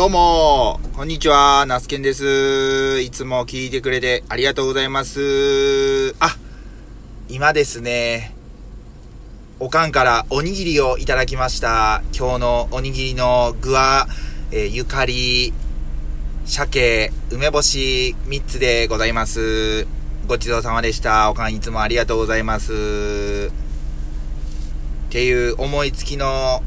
どうも、こんにちは、ナスケンです。いつも聞いてくれてありがとうございます。あ、今ですね、おかんからおにぎりをいただきました。今日のおにぎりの具は、えー、ゆかり、鮭、梅干し3つでございます。ごちそうさまでした。おかんいつもありがとうございます。っていう思いつきの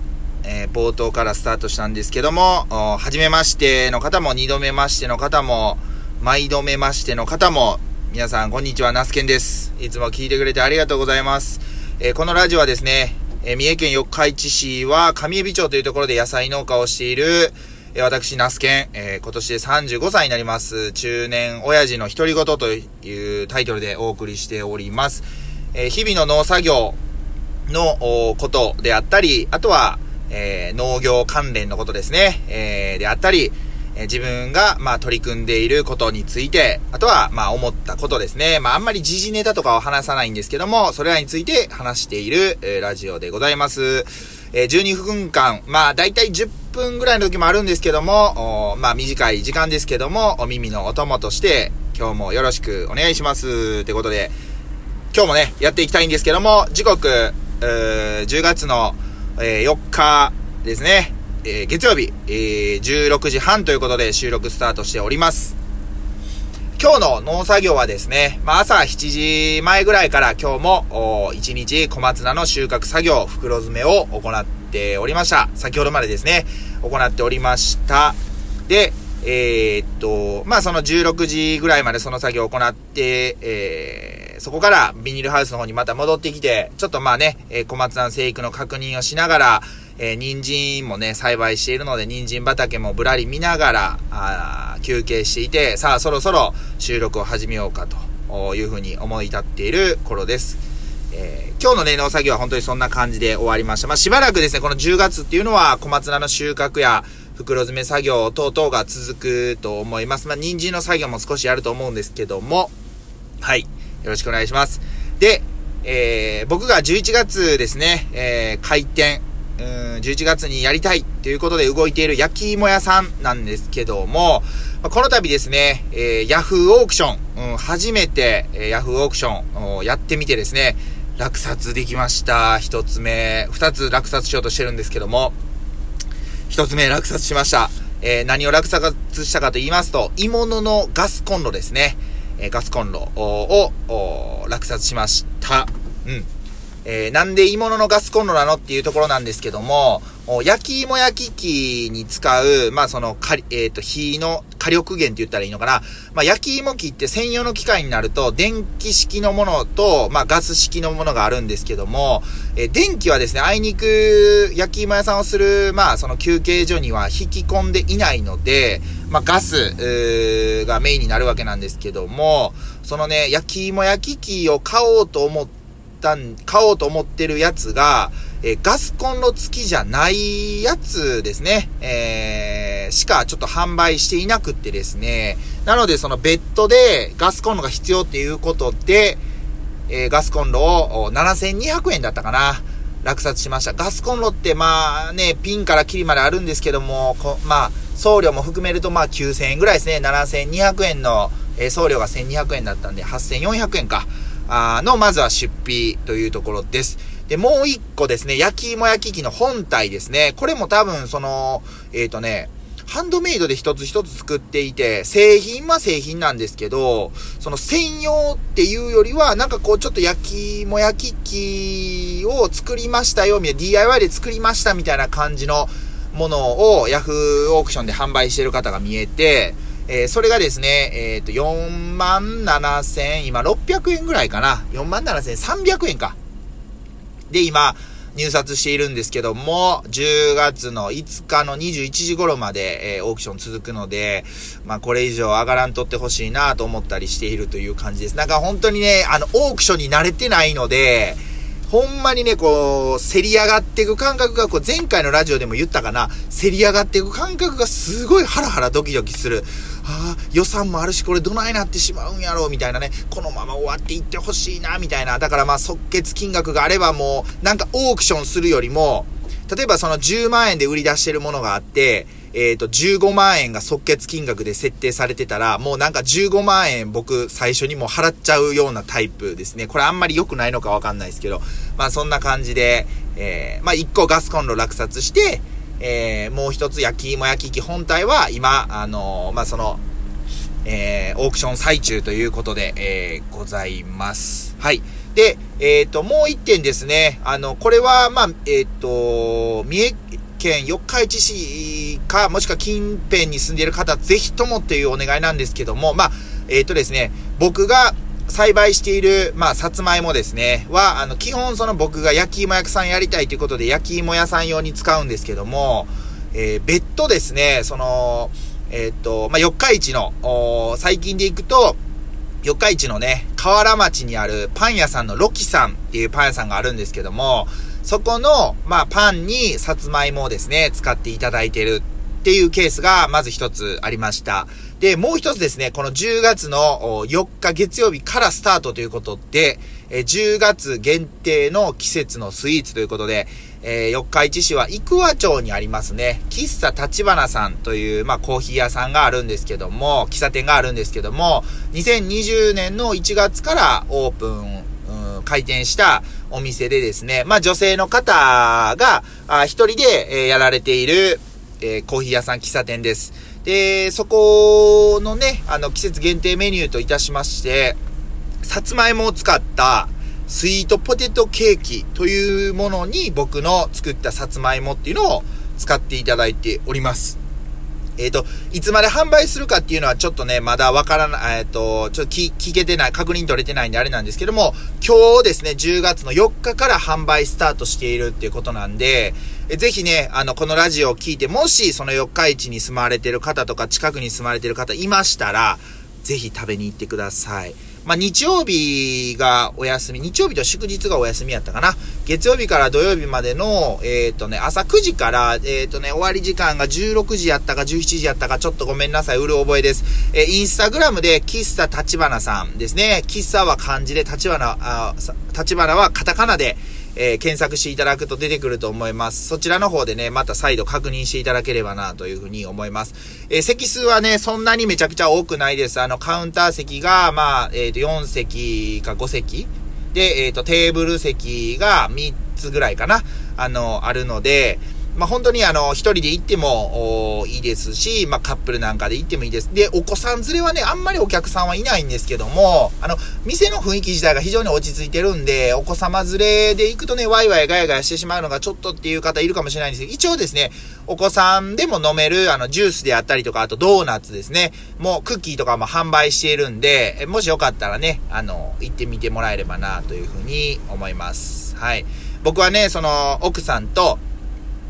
えー、冒頭からスタートしたんですけども、はじめましての方も、二度目ましての方も、毎度目ましての方も、皆さん、こんにちは、ナスケンです。いつも聞いてくれてありがとうございます。えー、このラジオはですね、えー、三重県四日市市は上海町というところで野菜農家をしている、え私、ナスケン、え今年で35歳になります、中年親父の独り言というタイトルでお送りしております。え日々の農作業のことであったり、あとは、えー、農業関連のことですね、えー、であったり、え、自分が、まあ、取り組んでいることについて、あとは、まあ、思ったことですね。まあ、あんまり時事ネタとかは話さないんですけども、それらについて話している、えー、ラジオでございます。えー、12分間、まあ、だいたい10分ぐらいの時もあるんですけども、まあ、短い時間ですけども、お耳のお供として、今日もよろしくお願いします。ってことで、今日もね、やっていきたいんですけども、時刻、10月のえー、4日ですね、えー、月曜日、えー、16時半ということで収録スタートしております。今日の農作業はですね、まあ、朝7時前ぐらいから今日も、1日小松菜の収穫作業、袋詰めを行っておりました。先ほどまでですね、行っておりました。で、えー、っと、まあ、その16時ぐらいまでその作業を行って、えーそこからビニールハウスの方にまた戻ってきて、ちょっとまあね、えー、小松菜生育の確認をしながら、えー、人参もね、栽培しているので、人参畑もぶらり見ながら、あ休憩していて、さあそろそろ収録を始めようかというふうに思い立っている頃です。えー、今日のね、農作業は本当にそんな感じで終わりました。まあ、しばらくですね、この10月っていうのは小松菜の収穫や袋詰め作業等々が続くと思います。まあ、人参の作業も少しあると思うんですけども、はい。よろしくお願いします。で、えー、僕が11月ですね、えー、開店、うん、11月にやりたいということで動いている焼き芋屋さんなんですけども、この度ですね、えー、ヤフーオークション、うん、初めて、えー、ヤフーオークションをやってみてですね、落札できました。一つ目、二つ落札しようとしてるんですけども、一つ目落札しました。えー、何を落札したかと言いますと、鋳物のガスコンロですね。えガスコンロを落札しました。うん。えー、なんで鋳物のガスコンロなのっていうところなんですけども、焼き芋焼き器に使う、まあその、えっ、ー、と、火の火力源って言ったらいいのかな。まあ焼き芋機って専用の機械になると、電気式のものと、まあガス式のものがあるんですけども、えー、電気はですね、あいにく焼き芋屋さんをする、まあその休憩所には引き込んでいないので、まあガス、がメインになるわけなんですけども、そのね、焼き芋焼き器を買おうと思ってたん、買おうと思ってるやつが、え、ガスコンロ付きじゃないやつですね。えー、しかちょっと販売していなくってですね。なので、その別途でガスコンロが必要っていうことで、えー、ガスコンロを7200円だったかな。落札しました。ガスコンロってまあね、ピンからキリまであるんですけども、まあ、送料も含めるとまあ9000円ぐらいですね。7200円の、えー、送料が1200円だったんで、8400円か。あの、まずは出費というところです。で、もう一個ですね、焼き芋焼き器の本体ですね。これも多分、その、えっ、ー、とね、ハンドメイドで一つ一つ作っていて、製品は製品なんですけど、その専用っていうよりは、なんかこうちょっと焼き芋焼き器を作りましたよ、みたいな、DIY で作りましたみたいな感じのものを Yahoo オークションで販売してる方が見えて、えー、それがですね、えっ、と、4万7千、今600円ぐらいかな。4万7千300円か。で、今、入札しているんですけども、10月の5日の21時頃まで、えー、オークション続くので、まあこれ以上上がらんとってほしいなと思ったりしているという感じです。なんか本当にね、あの、オークションに慣れてないので、ほんまにね、こう、せり上がっていく感覚が、こう、前回のラジオでも言ったかな、せり上がっていく感覚がすごいハラハラドキドキする。ああ、予算もあるし、これどないなってしまうんやろう、みたいなね。このまま終わっていってほしいな、みたいな。だからまあ、即決金額があればもう、なんかオークションするよりも、例えばその10万円で売り出してるものがあって、えっ、ー、と、15万円が即決金額で設定されてたら、もうなんか15万円僕最初にもう払っちゃうようなタイプですね。これあんまり良くないのかわかんないですけど、まあそんな感じで、えー、まあ1個ガスコンロ落札して、えー、もう一つ焼き芋焼き器本体は今、あのー、まあその、えー、オークション最中ということで、えー、ございます。はい。で、えっ、ー、と、もう一点ですね。あの、これは、まあ、えっ、ー、と、三重県四日市市か、もしくは近辺に住んでいる方、ぜひともっていうお願いなんですけども、まあ、えっ、ー、とですね、僕が栽培している、まあ、さつまいもですね、は、あの、基本その僕が焼き芋屋さんやりたいということで、焼き芋屋さん用に使うんですけども、えー、別途ですね、その、えっ、と、まあ、四日市の、最近で行くと、四日市のね、河原町にあるパン屋さんのロキさんっていうパン屋さんがあるんですけども、そこの、まあ、パンにさつまいもをですね、使っていただいてるっていうケースが、まず一つありました。で、もう一つですね、この10月の4日月曜日からスタートということで、え10月限定の季節のスイーツということで、えー、四日市市は生和町にありますね、喫茶立花さんという、まあ、コーヒー屋さんがあるんですけども、喫茶店があるんですけども、2020年の1月からオープン、うん、開店したお店でですね、まあ、女性の方が、あ一人で、えー、やられている、えー、コーヒー屋さん喫茶店です。で、そこのね、あの、季節限定メニューといたしまして、さつまいもを使った、スイートポテトケーキというものに僕の作ったさつまいもっていうのを使っていただいております。えっ、ー、と、いつまで販売するかっていうのはちょっとね、まだわからない、えっ、ー、と、ちょっと聞けてない、確認取れてないんであれなんですけども、今日ですね、10月の4日から販売スタートしているっていうことなんで、えぜひね、あの、このラジオを聞いて、もしその四日市に住まわれてる方とか、近くに住まわれてる方いましたら、ぜひ食べに行ってください。まあ、日曜日がお休み、日曜日と祝日がお休みやったかな。月曜日から土曜日までの、えっ、ー、とね、朝9時から、えっ、ー、とね、終わり時間が16時やったか17時やったか、ちょっとごめんなさい、うる覚えです。えー、インスタグラムで、喫茶立花さんですね。喫茶は漢字で、立花、あ、立花はカタカナで、えー、検索していただくと出てくると思います。そちらの方でね、また再度確認していただければなというふうに思います。えー、席数はね、そんなにめちゃくちゃ多くないです。あの、カウンター席が、まあ、えっ、ー、と、4席か5席で、えっ、と、テーブル席が3つぐらいかな、あの、あるので、まあ、本当にあの、一人で行ってもいいですし、まあ、カップルなんかで行ってもいいです。で、お子さん連れはね、あんまりお客さんはいないんですけども、あの、店の雰囲気自体が非常に落ち着いてるんで、お子様連れで行くとね、ワイワイガヤガヤしてしまうのがちょっとっていう方いるかもしれないんですけど、一応ですね、お子さんでも飲める、あの、ジュースであったりとか、あとドーナツですね、もうクッキーとかも販売しているんで、もしよかったらね、あの、行ってみてもらえればな、というふうに思います。はい。僕はね、その、奥さんと、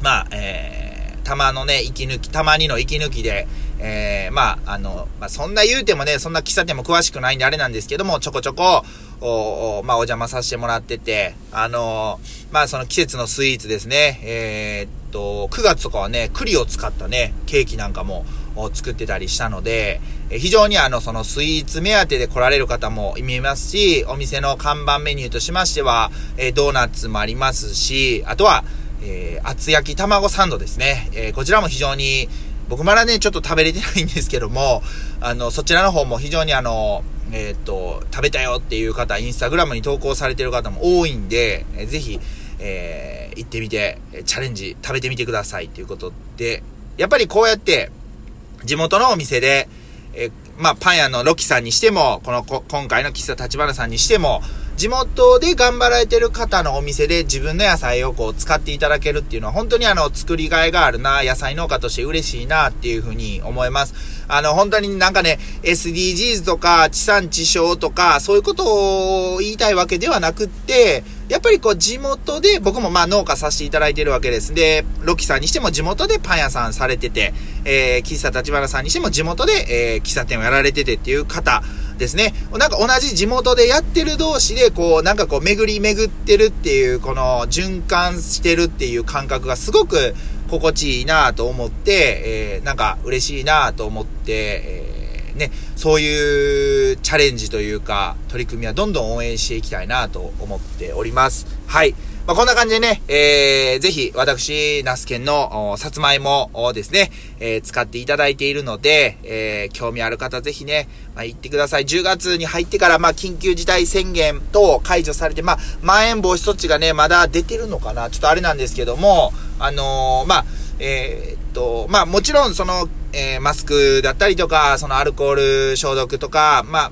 まあ、えー、たまのね、息抜き、たまにの息抜きで、えー、まあ、あの、まあ、そんな言うてもね、そんな喫茶店も詳しくないんであれなんですけども、ちょこちょこ、お、おまあ、お邪魔させてもらってて、あのー、まあ、その季節のスイーツですね、えー、っと、9月とかはね、栗を使ったね、ケーキなんかも、作ってたりしたので、え非常にあの、そのスイーツ目当てで来られる方も見えますし、お店の看板メニューとしましては、えドーナツもありますし、あとは、えー、厚焼き卵サンドですね。えー、こちらも非常に、僕まだね、ちょっと食べれてないんですけども、あの、そちらの方も非常にあの、えー、っと、食べたよっていう方、インスタグラムに投稿されてる方も多いんで、えー、ぜひ、えー、行ってみて、チャレンジ、食べてみてくださいということで、やっぱりこうやって、地元のお店で、えー、まあ、パン屋のロキさんにしても、このこ、今回の喫茶立花さんにしても、地元で頑張られてる方のお店で自分の野菜をこう使っていただけるっていうのは本当にあの作りがいがあるな、野菜農家として嬉しいなっていうふうに思います。あの本当になんかね、SDGs とか地産地消とかそういうことを言いたいわけではなくって、やっぱりこう地元で僕もまあ農家させていただいてるわけです。で、ロキさんにしても地元でパン屋さんされてて、えー、喫茶立花さんにしても地元で、えー、喫茶店をやられててっていう方、ですね。なんか同じ地元でやってる同士で、こう、なんかこう、巡り巡ってるっていう、この、循環してるっていう感覚がすごく心地いいなと思って、えー、なんか嬉しいなと思って、えー、ね、そういうチャレンジというか、取り組みはどんどん応援していきたいなと思っております。はい。まあ、こんな感じでね、えー、ぜひ、私、ナスケンの、さつまいもをですね、えー、使っていただいているので、えー、興味ある方ぜひね、まあ、行ってください。10月に入ってから、まあ、緊急事態宣言等解除されて、まあ、まん延防止措置がね、まだ出てるのかなちょっとあれなんですけども、あのー、まあ、えー、っと、まあ、もちろん、その、えー、マスクだったりとか、そのアルコール消毒とか、まあ、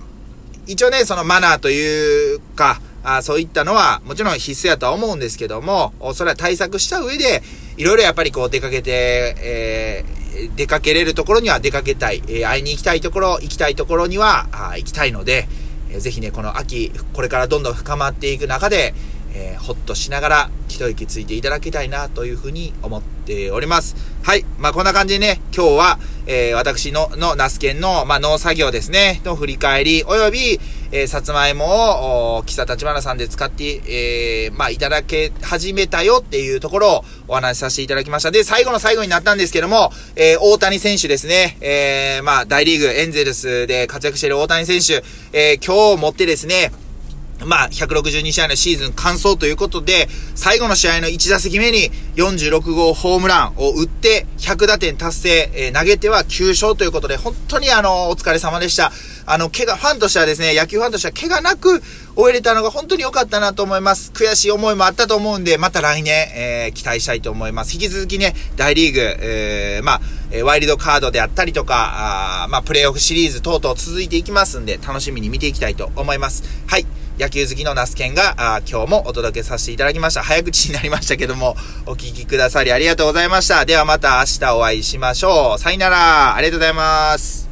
一応ね、そのマナーというか、あそういったのはもちろん必須やとは思うんですけども、それは対策した上で、いろいろやっぱりこう出かけて、えー、出かけれるところには出かけたい、えー、会いに行きたいところ、行きたいところにはあ行きたいので、えー、ぜひね、この秋、これからどんどん深まっていく中で、えー、ほっとしながら一息ついていただきたいなというふうに思っております。はい。まあ、こんな感じでね、今日は、えー、私の、の、ナスケンの、まあ、農作業ですね、の振り返り、および、えー、さつまいもを、木立花さんで使って、えー、まあ、いただけ始めたよっていうところをお話しさせていただきました。で、最後の最後になったんですけども、えー、大谷選手ですね、えー、まあ、大リーグ、エンゼルスで活躍している大谷選手、えー、今日をもってですね、まあ、162試合のシーズン完走ということで、最後の試合の1打席目に46号ホームランを打って、100打点達成、えー、投げては9勝ということで、本当にあの、お疲れ様でした。あの、怪我、ファンとしてはですね、野球ファンとしては怪我なく終えれたのが本当に良かったなと思います。悔しい思いもあったと思うんで、また来年、えー、期待したいと思います。引き続きね、大リーグ、えー、まあ、ワイルドカードであったりとか、あまあ、プレイオフシリーズ等々続いていきますんで、楽しみに見ていきたいと思います。はい。野球好きのナスケンが、あ今日もお届けさせていただきました。早口になりましたけども、お聞きくださりありがとうございました。ではまた明日お会いしましょう。さよなら。ありがとうございます。